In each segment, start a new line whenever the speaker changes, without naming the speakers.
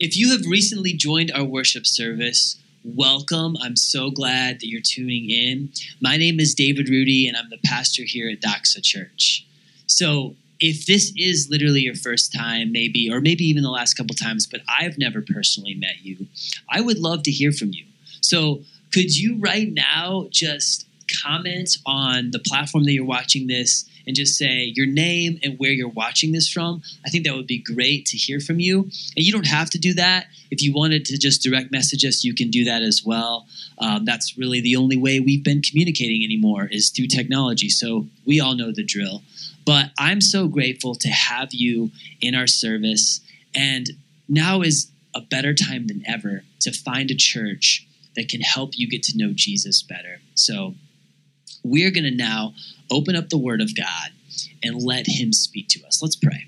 If you have recently joined our worship service, welcome. I'm so glad that you're tuning in. My name is David Rudy, and I'm the pastor here at Doxa Church. So, if this is literally your first time, maybe, or maybe even the last couple times, but I've never personally met you, I would love to hear from you. So, could you right now just comment on the platform that you're watching this and just say your name and where you're watching this from. I think that would be great to hear from you. And you don't have to do that. If you wanted to just direct message us, you can do that as well. Um, that's really the only way we've been communicating anymore is through technology. So we all know the drill. But I'm so grateful to have you in our service. And now is a better time than ever to find a church that can help you get to know Jesus better. So we're going to now open up the Word of God and let Him speak to us. Let's pray.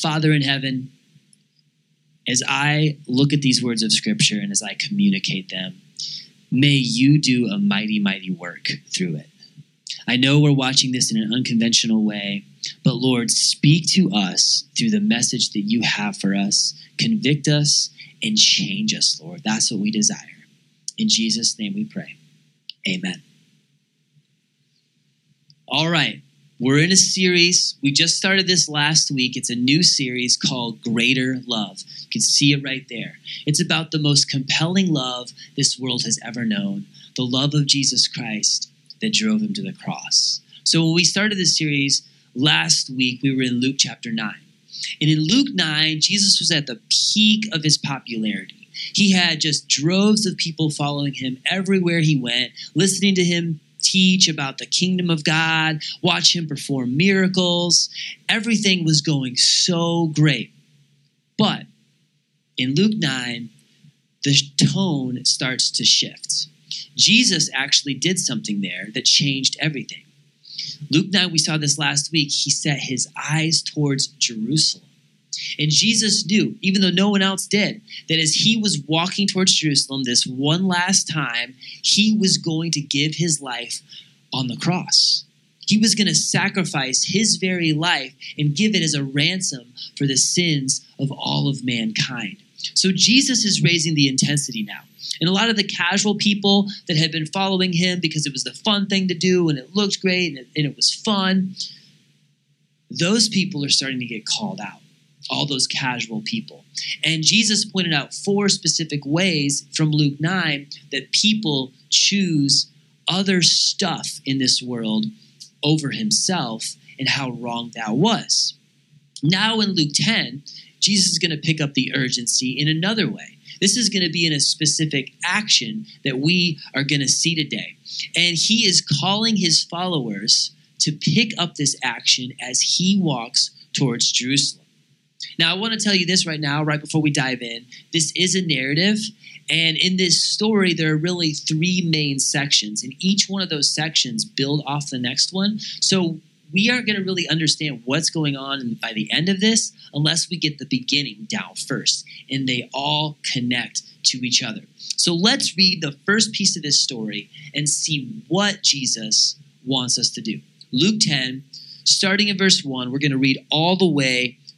Father in heaven, as I look at these words of Scripture and as I communicate them, may you do a mighty, mighty work through it. I know we're watching this in an unconventional way, but Lord, speak to us through the message that you have for us. Convict us and change us, Lord. That's what we desire. In Jesus' name we pray. Amen. All right, we're in a series. We just started this last week. It's a new series called Greater Love. You can see it right there. It's about the most compelling love this world has ever known the love of Jesus Christ that drove him to the cross. So, when we started this series last week, we were in Luke chapter 9. And in Luke 9, Jesus was at the peak of his popularity. He had just droves of people following him everywhere he went, listening to him teach about the kingdom of God, watch him perform miracles. Everything was going so great. But in Luke 9, the tone starts to shift. Jesus actually did something there that changed everything. Luke 9, we saw this last week, he set his eyes towards Jerusalem. And Jesus knew, even though no one else did, that as he was walking towards Jerusalem this one last time, he was going to give his life on the cross. He was going to sacrifice his very life and give it as a ransom for the sins of all of mankind. So Jesus is raising the intensity now. And a lot of the casual people that had been following him because it was the fun thing to do and it looked great and it, and it was fun, those people are starting to get called out all those casual people. And Jesus pointed out four specific ways from Luke 9 that people choose other stuff in this world over himself and how wrong that was. Now in Luke 10, Jesus is going to pick up the urgency in another way. This is going to be in a specific action that we are going to see today. And he is calling his followers to pick up this action as he walks towards Jerusalem. Now, I want to tell you this right now, right before we dive in. This is a narrative, and in this story, there are really three main sections, and each one of those sections build off the next one. So we aren't going to really understand what's going on by the end of this unless we get the beginning down first, and they all connect to each other. So let's read the first piece of this story and see what Jesus wants us to do. Luke 10, starting in verse 1, we're going to read all the way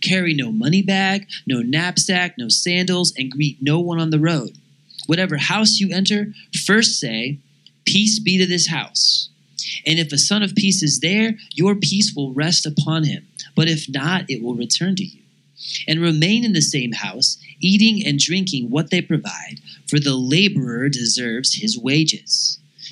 Carry no money bag, no knapsack, no sandals, and greet no one on the road. Whatever house you enter, first say, Peace be to this house. And if a son of peace is there, your peace will rest upon him. But if not, it will return to you. And remain in the same house, eating and drinking what they provide, for the laborer deserves his wages.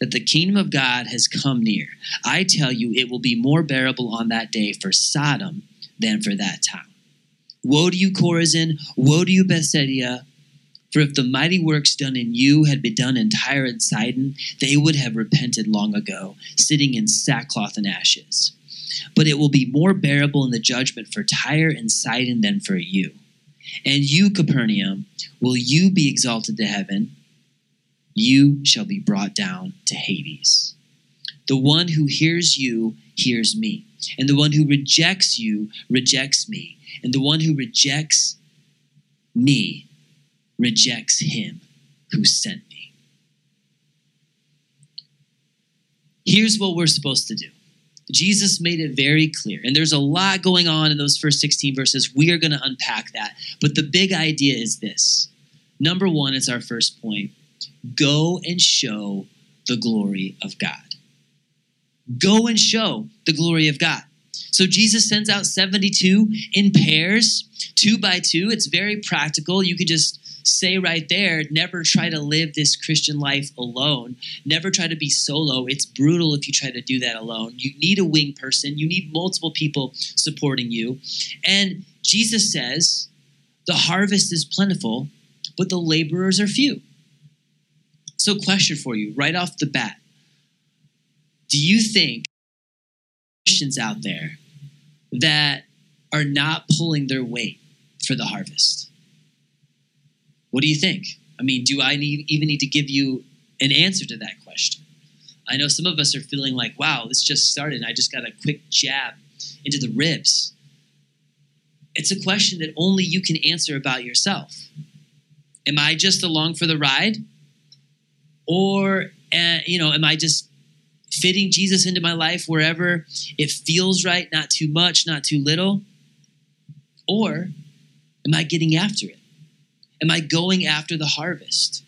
that the kingdom of God has come near. I tell you, it will be more bearable on that day for Sodom than for that town. Woe to you, Chorazin! Woe to you, Bethsaida! For if the mighty works done in you had been done in Tyre and Sidon, they would have repented long ago, sitting in sackcloth and ashes. But it will be more bearable in the judgment for Tyre and Sidon than for you. And you, Capernaum, will you be exalted to heaven? You shall be brought down to Hades. The one who hears you hears me, and the one who rejects you rejects me, and the one who rejects me rejects him who sent me. Here's what we're supposed to do. Jesus made it very clear, and there's a lot going on in those first 16 verses. We are going to unpack that. But the big idea is this number one, it's our first point go and show the glory of God. Go and show the glory of God. So Jesus sends out 72 in pairs, two by two. It's very practical. You could just say right there never try to live this Christian life alone. Never try to be solo. It's brutal if you try to do that alone. You need a wing person, you need multiple people supporting you. And Jesus says, The harvest is plentiful, but the laborers are few. So, question for you right off the bat Do you think Christians out there that are not pulling their weight for the harvest? What do you think? I mean, do I need, even need to give you an answer to that question? I know some of us are feeling like, wow, this just started and I just got a quick jab into the ribs. It's a question that only you can answer about yourself. Am I just along for the ride? Or, uh, you know, am I just fitting Jesus into my life wherever it feels right, not too much, not too little? Or am I getting after it? Am I going after the harvest?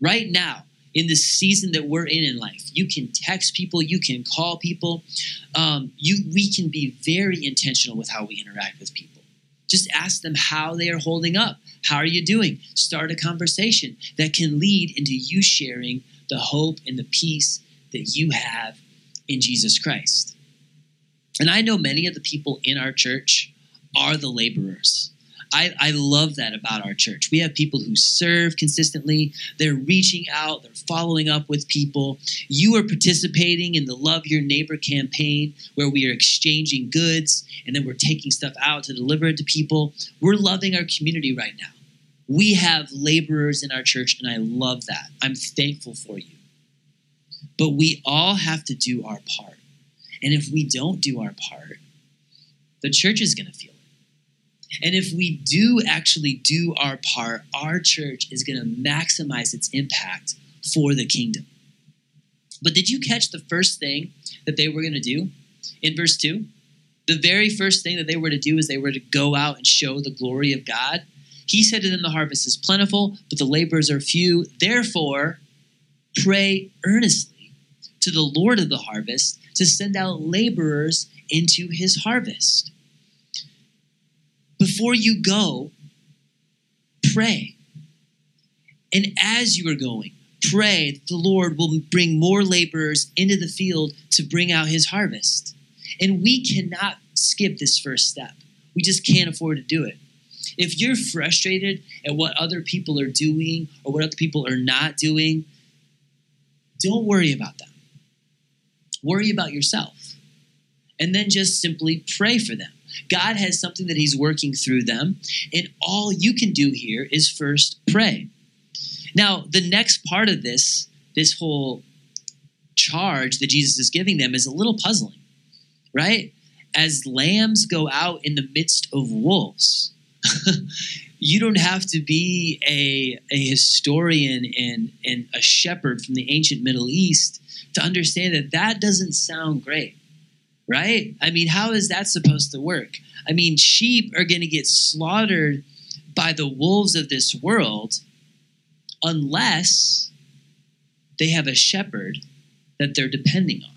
Right now, in the season that we're in in life, you can text people, you can call people. Um, you, we can be very intentional with how we interact with people. Just ask them how they are holding up. How are you doing? Start a conversation that can lead into you sharing the hope and the peace that you have in Jesus Christ. And I know many of the people in our church are the laborers. I, I love that about our church. We have people who serve consistently, they're reaching out, they're following up with people. You are participating in the Love Your Neighbor campaign where we are exchanging goods and then we're taking stuff out to deliver it to people. We're loving our community right now. We have laborers in our church, and I love that. I'm thankful for you. But we all have to do our part. And if we don't do our part, the church is going to feel it. and if we do actually do our part, our church is going to maximize its impact for the kingdom. But did you catch the first thing that they were going to do in verse 2? The very first thing that they were to do is they were to go out and show the glory of God. He said to them, The harvest is plentiful, but the laborers are few. Therefore, pray earnestly to the Lord of the harvest to send out laborers into his harvest before you go, pray. And as you are going, pray that the Lord will bring more laborers into the field to bring out his harvest. And we cannot skip this first step. We just can't afford to do it. If you're frustrated at what other people are doing or what other people are not doing, don't worry about them. Worry about yourself. And then just simply pray for them. God has something that He's working through them, and all you can do here is first pray. Now, the next part of this, this whole charge that Jesus is giving them, is a little puzzling, right? As lambs go out in the midst of wolves. you don't have to be a, a historian and, and a shepherd from the ancient Middle East to understand that that doesn't sound great right? I mean, how is that supposed to work? I mean, sheep are going to get slaughtered by the wolves of this world unless they have a shepherd that they're depending on.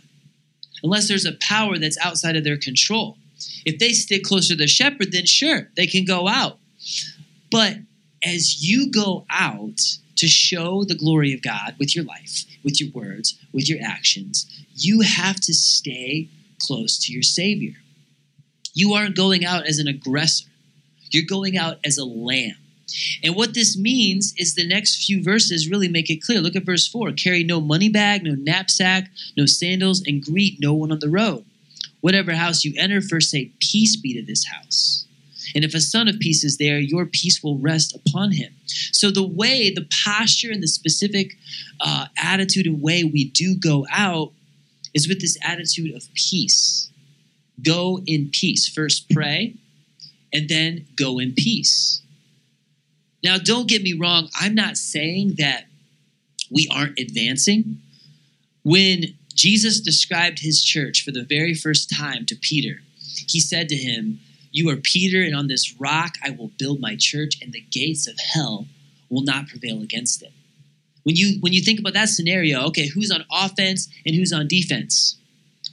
Unless there's a power that's outside of their control. If they stick closer to the shepherd, then sure, they can go out. But as you go out to show the glory of God with your life, with your words, with your actions, you have to stay close to your Savior. You aren't going out as an aggressor, you're going out as a lamb. And what this means is the next few verses really make it clear. Look at verse 4 carry no money bag, no knapsack, no sandals, and greet no one on the road. Whatever house you enter, first say, Peace be to this house. And if a son of peace is there, your peace will rest upon him. So, the way, the posture, and the specific uh, attitude and way we do go out is with this attitude of peace. Go in peace. First pray, and then go in peace. Now, don't get me wrong, I'm not saying that we aren't advancing. When Jesus described his church for the very first time to Peter, he said to him, You are Peter, and on this rock I will build my church, and the gates of hell will not prevail against it. When you when you think about that scenario, okay, who's on offense and who's on defense?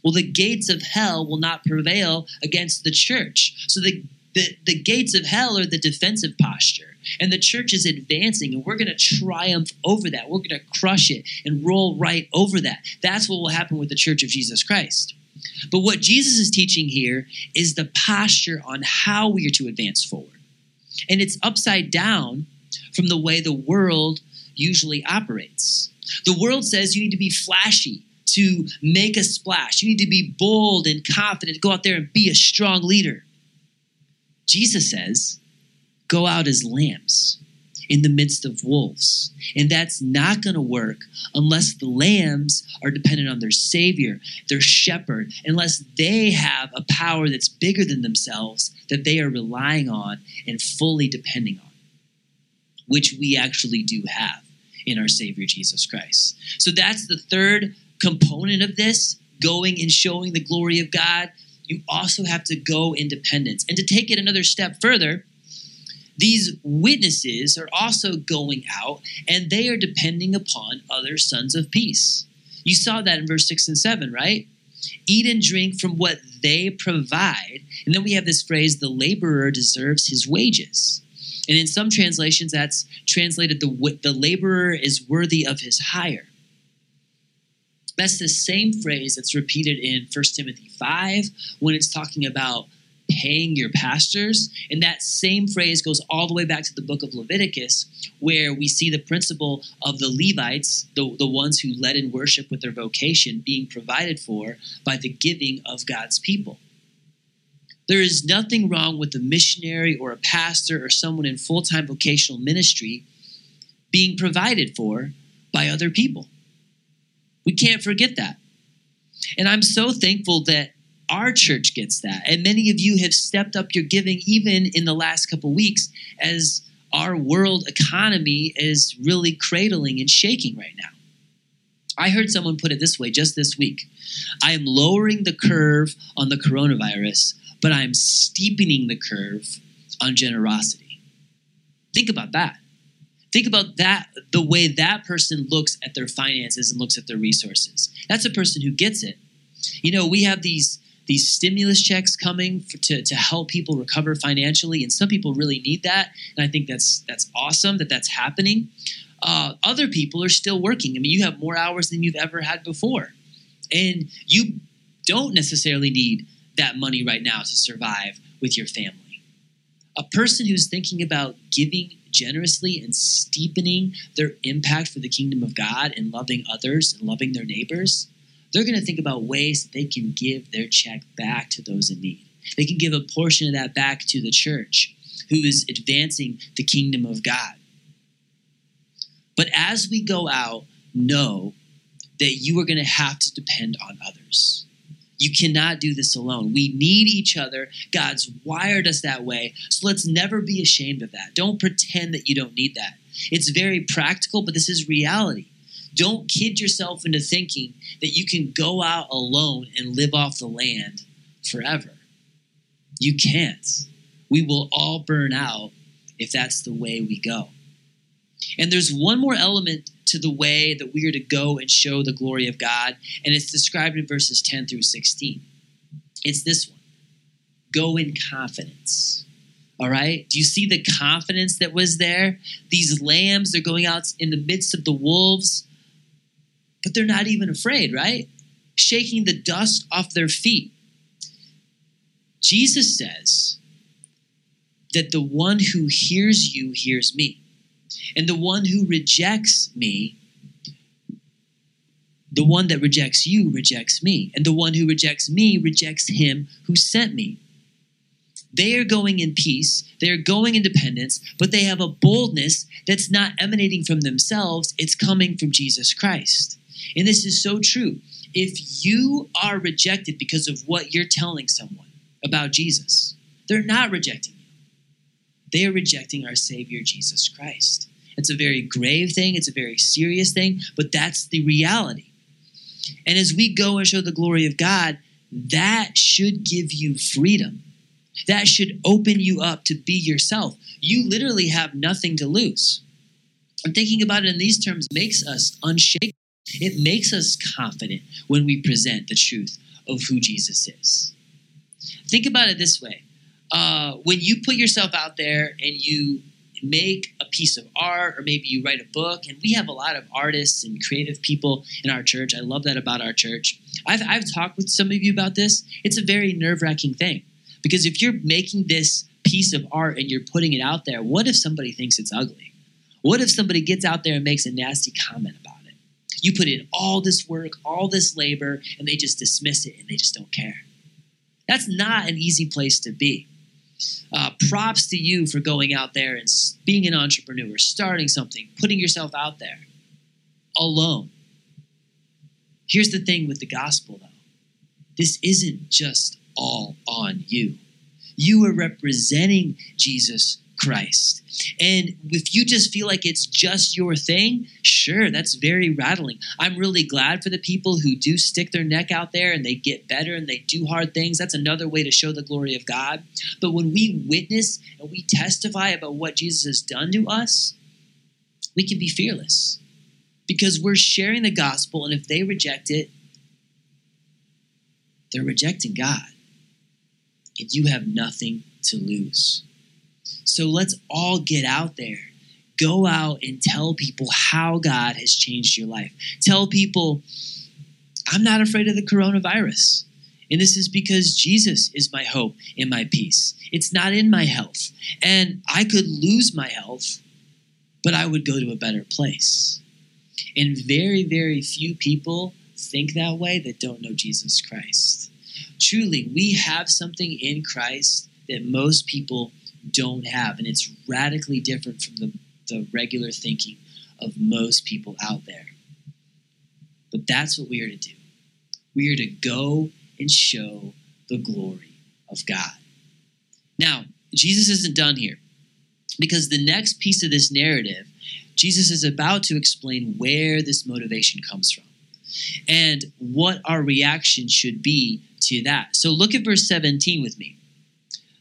Well, the gates of hell will not prevail against the church. So the the, the gates of hell are the defensive posture, and the church is advancing, and we're going to triumph over that. We're going to crush it and roll right over that. That's what will happen with the church of Jesus Christ. But what Jesus is teaching here is the posture on how we are to advance forward. And it's upside down from the way the world usually operates. The world says you need to be flashy to make a splash. You need to be bold and confident, go out there and be a strong leader. Jesus says, go out as lambs in the midst of wolves. And that's not going to work unless the lambs are dependent on their Savior, their shepherd, unless they have a power that's bigger than themselves that they are relying on and fully depending on, which we actually do have in our Savior Jesus Christ. So that's the third component of this going and showing the glory of God. You also have to go independence. And to take it another step further, these witnesses are also going out and they are depending upon other sons of peace. You saw that in verse 6 and 7, right? Eat and drink from what they provide. And then we have this phrase the laborer deserves his wages. And in some translations, that's translated the, the laborer is worthy of his hire. That's the same phrase that's repeated in 1 Timothy 5 when it's talking about paying your pastors. And that same phrase goes all the way back to the book of Leviticus, where we see the principle of the Levites, the, the ones who led in worship with their vocation, being provided for by the giving of God's people. There is nothing wrong with a missionary or a pastor or someone in full time vocational ministry being provided for by other people. We can't forget that. And I'm so thankful that our church gets that. And many of you have stepped up your giving even in the last couple weeks as our world economy is really cradling and shaking right now. I heard someone put it this way just this week I am lowering the curve on the coronavirus but I'm steepening the curve on generosity. Think about that. Think about that, the way that person looks at their finances and looks at their resources. That's a person who gets it. You know, we have these these stimulus checks coming for, to, to help people recover financially, and some people really need that, and I think that's that's awesome that that's happening. Uh, other people are still working. I mean, you have more hours than you've ever had before, and you don't necessarily need that money right now to survive with your family. A person who's thinking about giving generously and steepening their impact for the kingdom of God and loving others and loving their neighbors, they're going to think about ways that they can give their check back to those in need. They can give a portion of that back to the church who is advancing the kingdom of God. But as we go out, know that you are going to have to depend on others. You cannot do this alone. We need each other. God's wired us that way. So let's never be ashamed of that. Don't pretend that you don't need that. It's very practical, but this is reality. Don't kid yourself into thinking that you can go out alone and live off the land forever. You can't. We will all burn out if that's the way we go. And there's one more element to the way that we are to go and show the glory of God. And it's described in verses 10 through 16. It's this one go in confidence. All right? Do you see the confidence that was there? These lambs, they're going out in the midst of the wolves, but they're not even afraid, right? Shaking the dust off their feet. Jesus says that the one who hears you hears me, and the one who rejects me the one that rejects you rejects me, and the one who rejects me rejects him who sent me. They are going in peace, they are going in dependence, but they have a boldness that's not emanating from themselves, it's coming from Jesus Christ. And this is so true. If you are rejected because of what you're telling someone about Jesus, they're not rejecting you. They are rejecting our Savior, Jesus Christ. It's a very grave thing, it's a very serious thing, but that's the reality. And as we go and show the glory of God, that should give you freedom. That should open you up to be yourself. You literally have nothing to lose. And thinking about it in these terms makes us unshakable. It makes us confident when we present the truth of who Jesus is. Think about it this way. Uh, when you put yourself out there and you make a piece of art or maybe you write a book and we have a lot of artists and creative people in our church i love that about our church. I've, I've talked with some of you about this. It's a very nerve-wracking thing because if you're making this piece of art and you're putting it out there what if somebody thinks it's ugly? What if somebody gets out there and makes a nasty comment about it you put in all this work all this labor and they just dismiss it and they just don't care that's not an easy place to be uh, props to you for going out there and being an entrepreneur, starting something, putting yourself out there alone. Here's the thing with the gospel, though this isn't just all on you. You are representing Jesus Christ. And if you just feel like it's just your thing, sure, that's very rattling. I'm really glad for the people who do stick their neck out there and they get better and they do hard things. That's another way to show the glory of God. But when we witness and we testify about what Jesus has done to us, we can be fearless because we're sharing the gospel. And if they reject it, they're rejecting God. And you have nothing to lose. So let's all get out there. Go out and tell people how God has changed your life. Tell people, I'm not afraid of the coronavirus. And this is because Jesus is my hope and my peace. It's not in my health. And I could lose my health, but I would go to a better place. And very, very few people think that way that don't know Jesus Christ. Truly, we have something in Christ that most people don't have. And it's radically different from the, the regular thinking of most people out there. But that's what we are to do. We are to go and show the glory of God. Now, Jesus isn't done here because the next piece of this narrative, Jesus is about to explain where this motivation comes from and what our reaction should be to that. So look at verse 17 with me.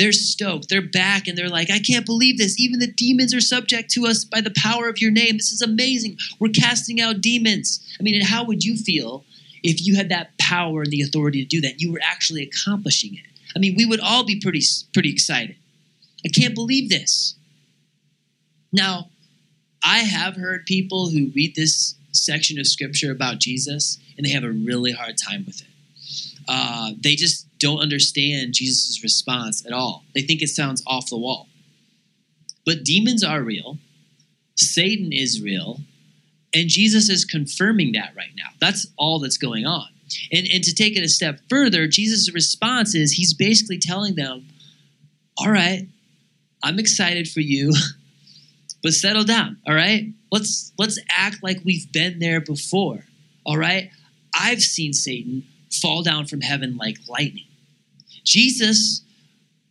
They're stoked. They're back and they're like, I can't believe this. Even the demons are subject to us by the power of your name. This is amazing. We're casting out demons. I mean, and how would you feel if you had that power and the authority to do that? You were actually accomplishing it. I mean, we would all be pretty pretty excited. I can't believe this. Now, I have heard people who read this section of scripture about Jesus and they have a really hard time with it. Uh, they just don't understand Jesus' response at all. They think it sounds off the wall. But demons are real, Satan is real, and Jesus is confirming that right now. That's all that's going on. And, and to take it a step further, Jesus' response is he's basically telling them, All right, I'm excited for you, but settle down, all right? Let's let's act like we've been there before. All right? I've seen Satan fall down from heaven like lightning. Jesus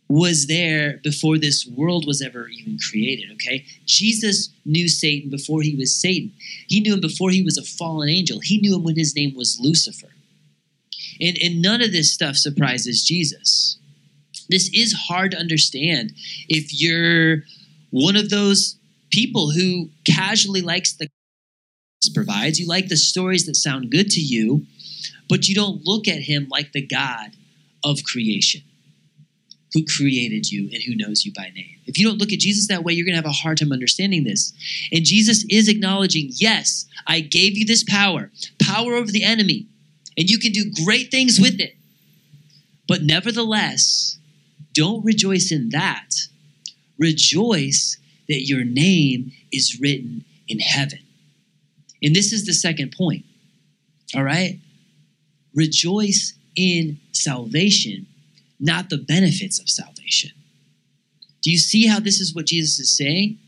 was there before this world was ever even created, okay? Jesus knew Satan before he was Satan. He knew him before he was a fallen angel. He knew him when his name was Lucifer. And, and none of this stuff surprises Jesus. This is hard to understand if you're one of those people who casually likes the provides. You like the stories that sound good to you, but you don't look at him like the God of creation who created you and who knows you by name. If you don't look at Jesus that way, you're going to have a hard time understanding this. And Jesus is acknowledging, yes, I gave you this power, power over the enemy, and you can do great things with it. But nevertheless, don't rejoice in that. Rejoice that your name is written in heaven. And this is the second point. All right? Rejoice in salvation not the benefits of salvation. Do you see how this is what Jesus is saying?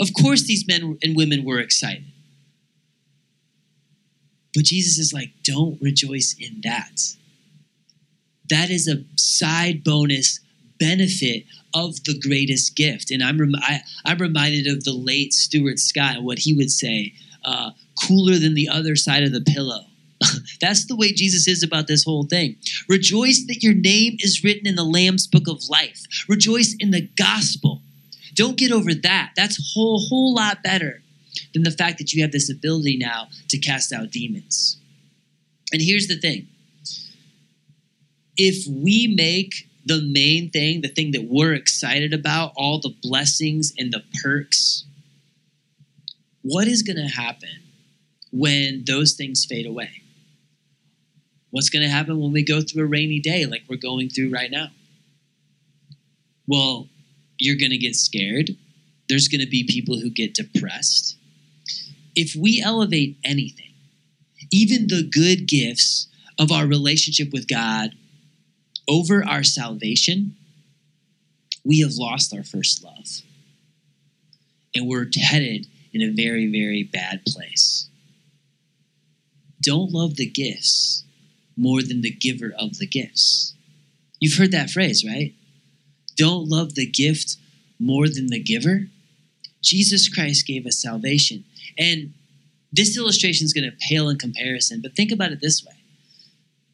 Of course, these men and women were excited. But Jesus is like, don't rejoice in that. That is a side bonus benefit of the greatest gift. And I'm, rem- I, am reminded of the late Stuart Scott and what he would say uh, cooler than the other side of the pillow. That's the way Jesus is about this whole thing. Rejoice that your name is written in the Lamb's book of life. Rejoice in the gospel. Don't get over that. That's a whole, whole lot better than the fact that you have this ability now to cast out demons. And here's the thing if we make the main thing, the thing that we're excited about, all the blessings and the perks, what is going to happen when those things fade away? What's going to happen when we go through a rainy day like we're going through right now? Well, you're going to get scared. There's going to be people who get depressed. If we elevate anything, even the good gifts of our relationship with God over our salvation, we have lost our first love. And we're headed in a very, very bad place. Don't love the gifts more than the giver of the gifts. You've heard that phrase, right? Don't love the gift more than the giver. Jesus Christ gave us salvation. And this illustration is going to pale in comparison, but think about it this way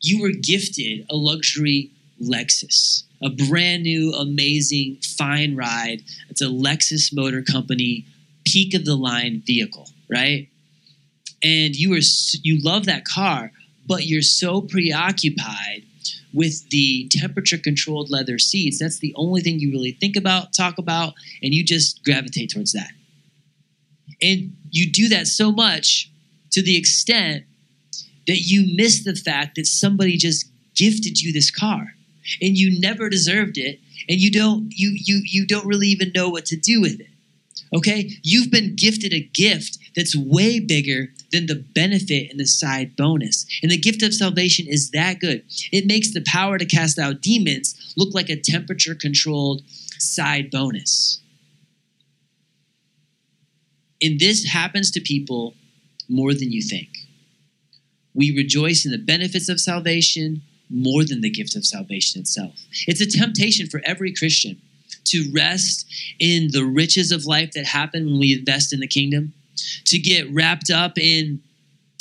you were gifted a luxury Lexus, a brand new, amazing, fine ride. It's a Lexus Motor Company peak of the line vehicle, right? And you were you love that car, but you're so preoccupied with the temperature controlled leather seats. That's the only thing you really think about, talk about, and you just gravitate towards that. And you do that so much to the extent that you miss the fact that somebody just gifted you this car and you never deserved it and you don't you you you don't really even know what to do with it. Okay? You've been gifted a gift that's way bigger than the benefit and the side bonus. And the gift of salvation is that good. It makes the power to cast out demons look like a temperature controlled side bonus. And this happens to people more than you think. We rejoice in the benefits of salvation more than the gift of salvation itself. It's a temptation for every Christian to rest in the riches of life that happen when we invest in the kingdom to get wrapped up in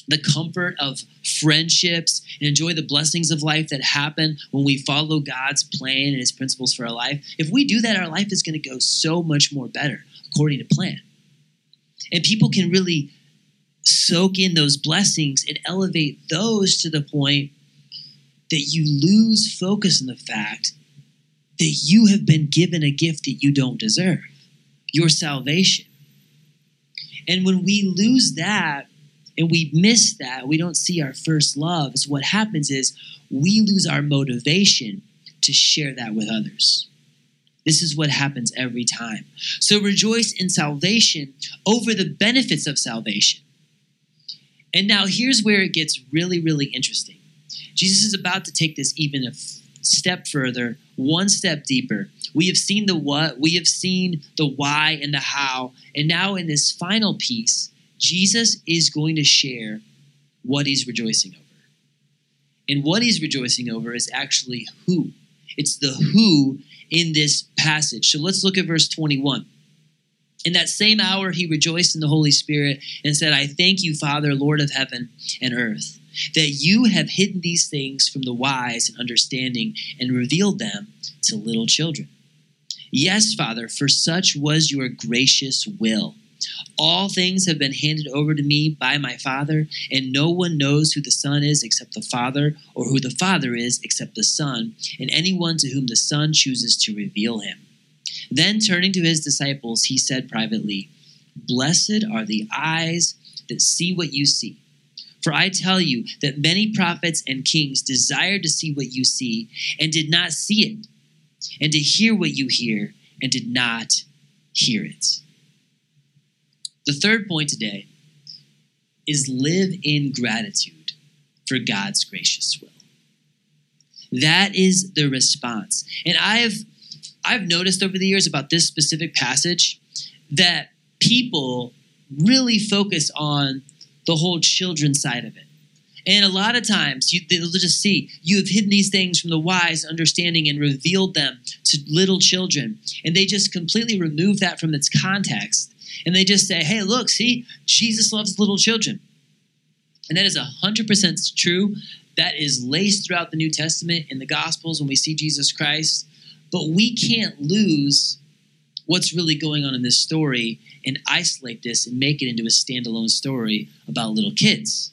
the comfort of friendships and enjoy the blessings of life that happen when we follow God's plan and His principles for our life. If we do that, our life is going to go so much more better according to plan. And people can really soak in those blessings and elevate those to the point that you lose focus on the fact that you have been given a gift that you don't deserve your salvation. And when we lose that and we miss that, we don't see our first love, so what happens is we lose our motivation to share that with others. This is what happens every time. So rejoice in salvation over the benefits of salvation. And now here's where it gets really, really interesting. Jesus is about to take this even a step further, one step deeper. We have seen the what, we have seen the why and the how. And now in this final piece, Jesus is going to share what he's rejoicing over. And what he's rejoicing over is actually who. It's the who in this passage. So let's look at verse 21. In that same hour, he rejoiced in the Holy Spirit and said, I thank you, Father, Lord of heaven and earth, that you have hidden these things from the wise and understanding and revealed them to little children. Yes, Father, for such was your gracious will. All things have been handed over to me by my Father, and no one knows who the Son is except the Father, or who the Father is except the Son, and anyone to whom the Son chooses to reveal him. Then, turning to his disciples, he said privately, Blessed are the eyes that see what you see. For I tell you that many prophets and kings desired to see what you see and did not see it, and to hear what you hear and did not hear it. The third point today is live in gratitude for God's gracious will. That is the response. And I've I've noticed over the years about this specific passage that people really focus on the whole children side of it. And a lot of times, you, they'll just see, you have hidden these things from the wise understanding and revealed them to little children. And they just completely remove that from its context. And they just say, hey, look, see, Jesus loves little children. And that is 100% true. That is laced throughout the New Testament in the Gospels when we see Jesus Christ. But we can't lose what's really going on in this story and isolate this and make it into a standalone story about little kids.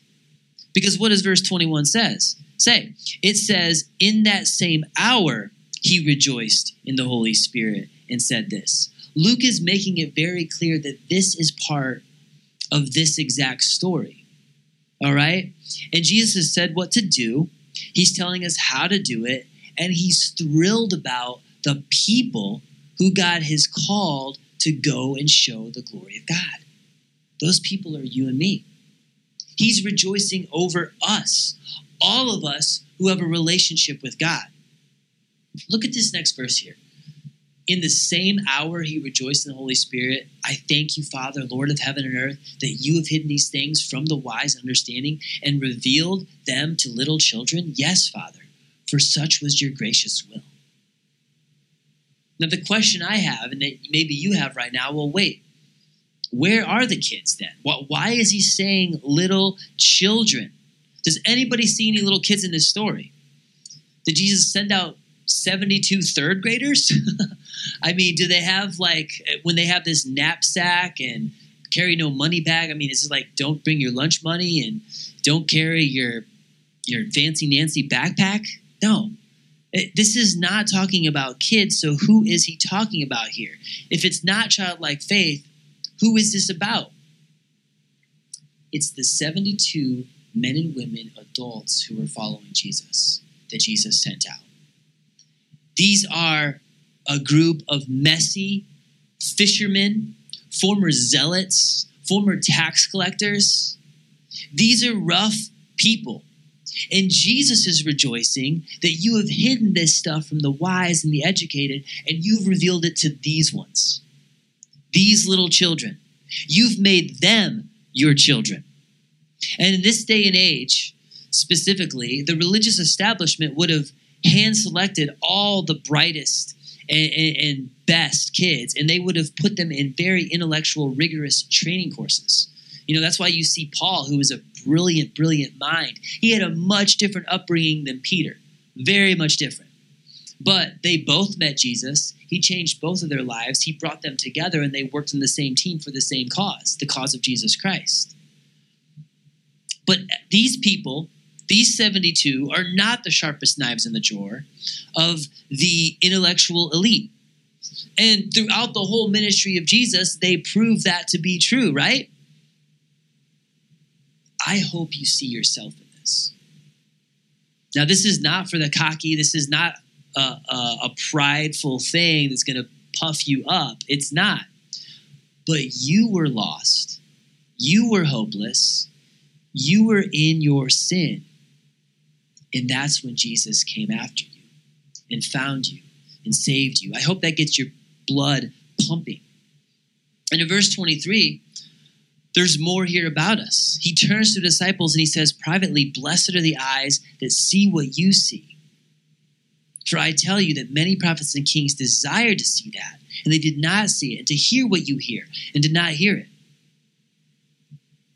Because what does verse 21 says? Say, it says, in that same hour he rejoiced in the Holy Spirit and said this. Luke is making it very clear that this is part of this exact story. All right? And Jesus has said what to do. He's telling us how to do it, and he's thrilled about the people who God has called to go and show the glory of God. Those people are you and me. He's rejoicing over us, all of us who have a relationship with God. Look at this next verse here. In the same hour he rejoiced in the Holy Spirit. I thank you, Father, Lord of heaven and earth, that you have hidden these things from the wise understanding and revealed them to little children. Yes, Father, for such was your gracious will. Now, the question I have, and that maybe you have right now, well, wait, where are the kids then? Why is he saying little children? Does anybody see any little kids in this story? Did Jesus send out 72 third graders? I mean, do they have like, when they have this knapsack and carry no money bag? I mean, is it like, don't bring your lunch money and don't carry your, your fancy Nancy backpack? No. Eh, this is not talking about kids, so who is he talking about here? If it's not childlike faith, who is this about? It's the 72 men and women, adults who were following Jesus that Jesus sent out. These are a group of messy fishermen, former zealots, former tax collectors. These are rough people and Jesus is rejoicing that you have hidden this stuff from the wise and the educated, and you've revealed it to these ones, these little children. You've made them your children. And in this day and age, specifically, the religious establishment would have hand selected all the brightest and, and, and, best kids, and they would have put them in very intellectual, rigorous training courses. You know, that's why you see Paul, who was a brilliant, brilliant mind. He had a much different upbringing than Peter, very much different. But they both met Jesus. He changed both of their lives. He brought them together and they worked in the same team for the same cause, the cause of Jesus Christ. But these people, these 72, are not the sharpest knives in the drawer of the intellectual elite. And throughout the whole ministry of Jesus, they prove that to be true, right? I hope you see yourself in this. Now, this is not for the cocky. This is not a, a, a prideful thing that's going to puff you up. It's not. But you were lost. You were hopeless. You were in your sin. And that's when Jesus came after you and found you and saved you. I hope that gets your blood pumping. And in verse 23, there's more here about us. He turns to the disciples and he says privately, Blessed are the eyes that see what you see. For I tell you that many prophets and kings desired to see that, and they did not see it, and to hear what you hear, and did not hear it.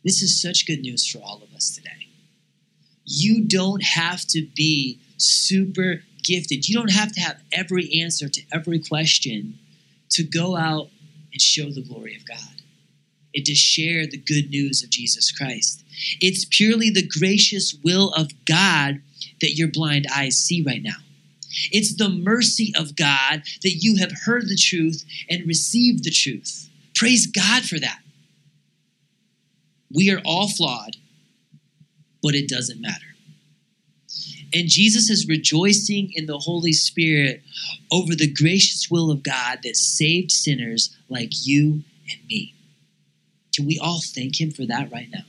This is such good news for all of us today. You don't have to be super gifted. You don't have to have every answer to every question to go out and show the glory of God and to share the good news of Jesus Christ. It's purely the gracious will of God that your blind eyes see right now. It's the mercy of God that you have heard the truth and received the truth. Praise God for that. We are all flawed, but it doesn't matter. And Jesus is rejoicing in the Holy Spirit over the gracious will of God that saved sinners like you and me. Can we all thank Him for that right now?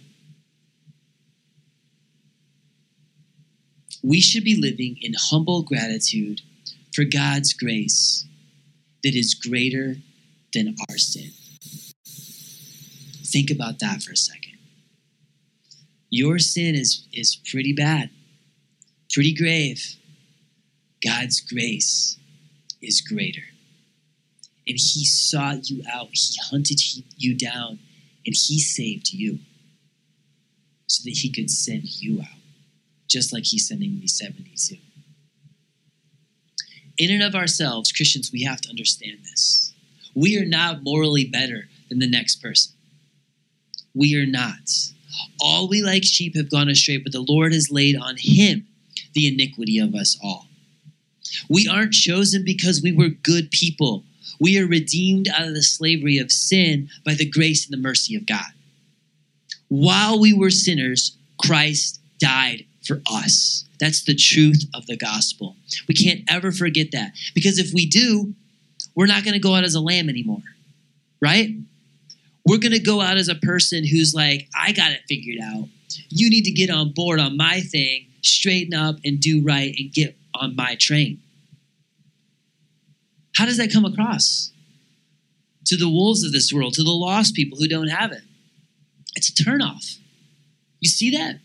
We should be living in humble gratitude for God's grace that is greater than our sin. Think about that for a second. Your sin is, is pretty bad, pretty grave. God's grace is greater. And He sought you out, He hunted you down, and He saved you so that He could send you out, just like He's sending me 72. In and of ourselves, Christians, we have to understand this. We are not morally better than the next person. We are not. All we like sheep have gone astray, but the Lord has laid on him the iniquity of us all. We aren't chosen because we were good people. We are redeemed out of the slavery of sin by the grace and the mercy of God. While we were sinners, Christ died for us. That's the truth of the gospel. We can't ever forget that because if we do, we're not going to go out as a lamb anymore, right? We're going to go out as a person who's like, I got it figured out. You need to get on board on my thing, straighten up and do right and get on my train. How does that come across? To the wolves of this world, to the lost people who don't have it. It's a turnoff. You see that?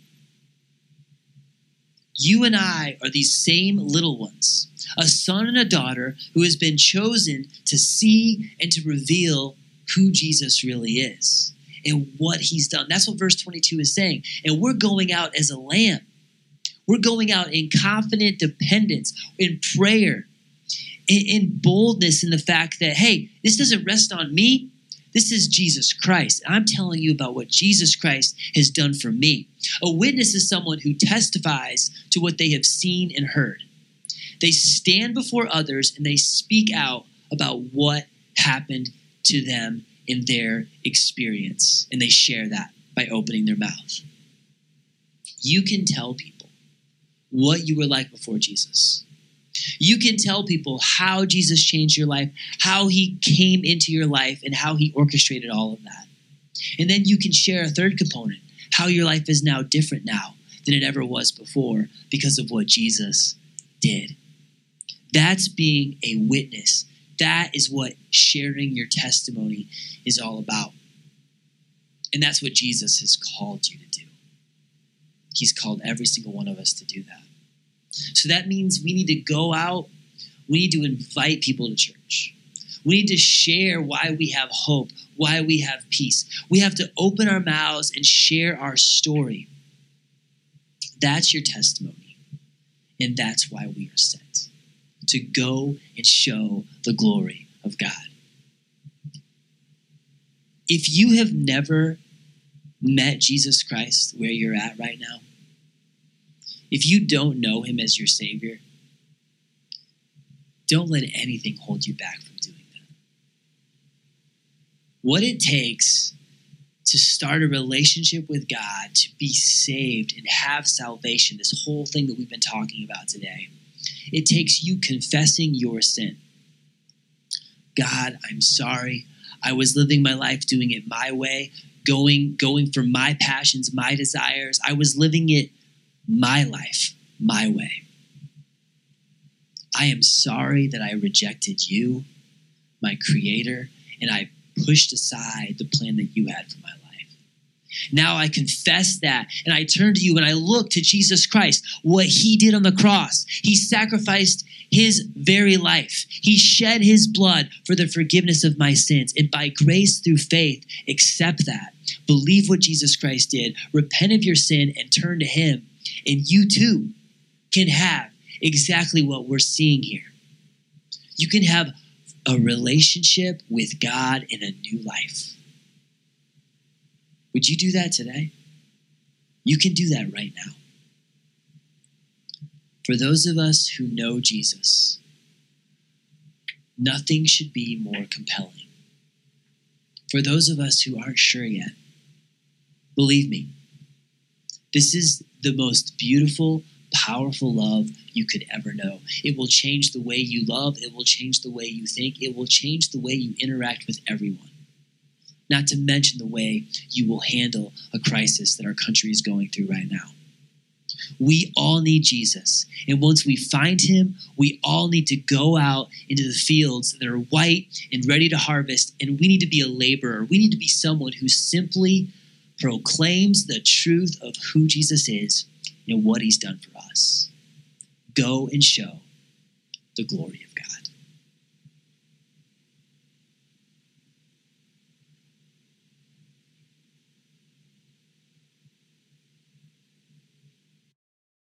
You and I are these same little ones, a son and a daughter who has been chosen to see and to reveal who Jesus really is and what he's done. That's what verse 22 is saying. And we're going out as a lamb. We're going out in confident dependence, in prayer, in boldness in the fact that, hey, this doesn't rest on me. This is Jesus Christ. I'm telling you about what Jesus Christ has done for me. A witness is someone who testifies to what they have seen and heard. They stand before others and they speak out about what happened to them in their experience, and they share that by opening their mouth. You can tell people what you were like before Jesus. You can tell people how Jesus changed your life, how he came into your life, and how he orchestrated all of that. And then you can share a third component how your life is now different now than it ever was before because of what Jesus did. That's being a witness that is what sharing your testimony is all about. And that's what Jesus has called you to do. He's called every single one of us to do that. So that means we need to go out, we need to invite people to church. We need to share why we have hope, why we have peace. We have to open our mouths and share our story. That's your testimony. And that's why we are sent to go and show the glory of God. If you have never met Jesus Christ where you're at right now, if you don't know him as your Savior, don't let anything hold you back from doing that. What it takes to start a relationship with God, to be saved and have salvation, this whole thing that we've been talking about today, it takes you confessing your sin. God, I'm sorry. I was living my life doing it my way, going going for my passions, my desires. I was living it my life, my way. I am sorry that I rejected you, my creator, and I pushed aside the plan that you had for my life. Now I confess that and I turn to you and I look to Jesus Christ, what he did on the cross. He sacrificed his very life. He shed his blood for the forgiveness of my sins. And by grace through faith, accept that. Believe what Jesus Christ did, repent of your sin, and turn to him. And you too can have exactly what we're seeing here. You can have a relationship with God in a new life. Would you do that today? You can do that right now. For those of us who know Jesus, nothing should be more compelling. For those of us who aren't sure yet, believe me, this is the most beautiful, powerful love you could ever know. It will change the way you love, it will change the way you think, it will change the way you interact with everyone. Not to mention the way you will handle a crisis that our country is going through right now. We all need Jesus. And once we find him, we all need to go out into the fields that are white and ready to harvest. And we need to be a laborer. We need to be someone who simply proclaims the truth of who Jesus is and what he's done for us. Go and show the glory of God.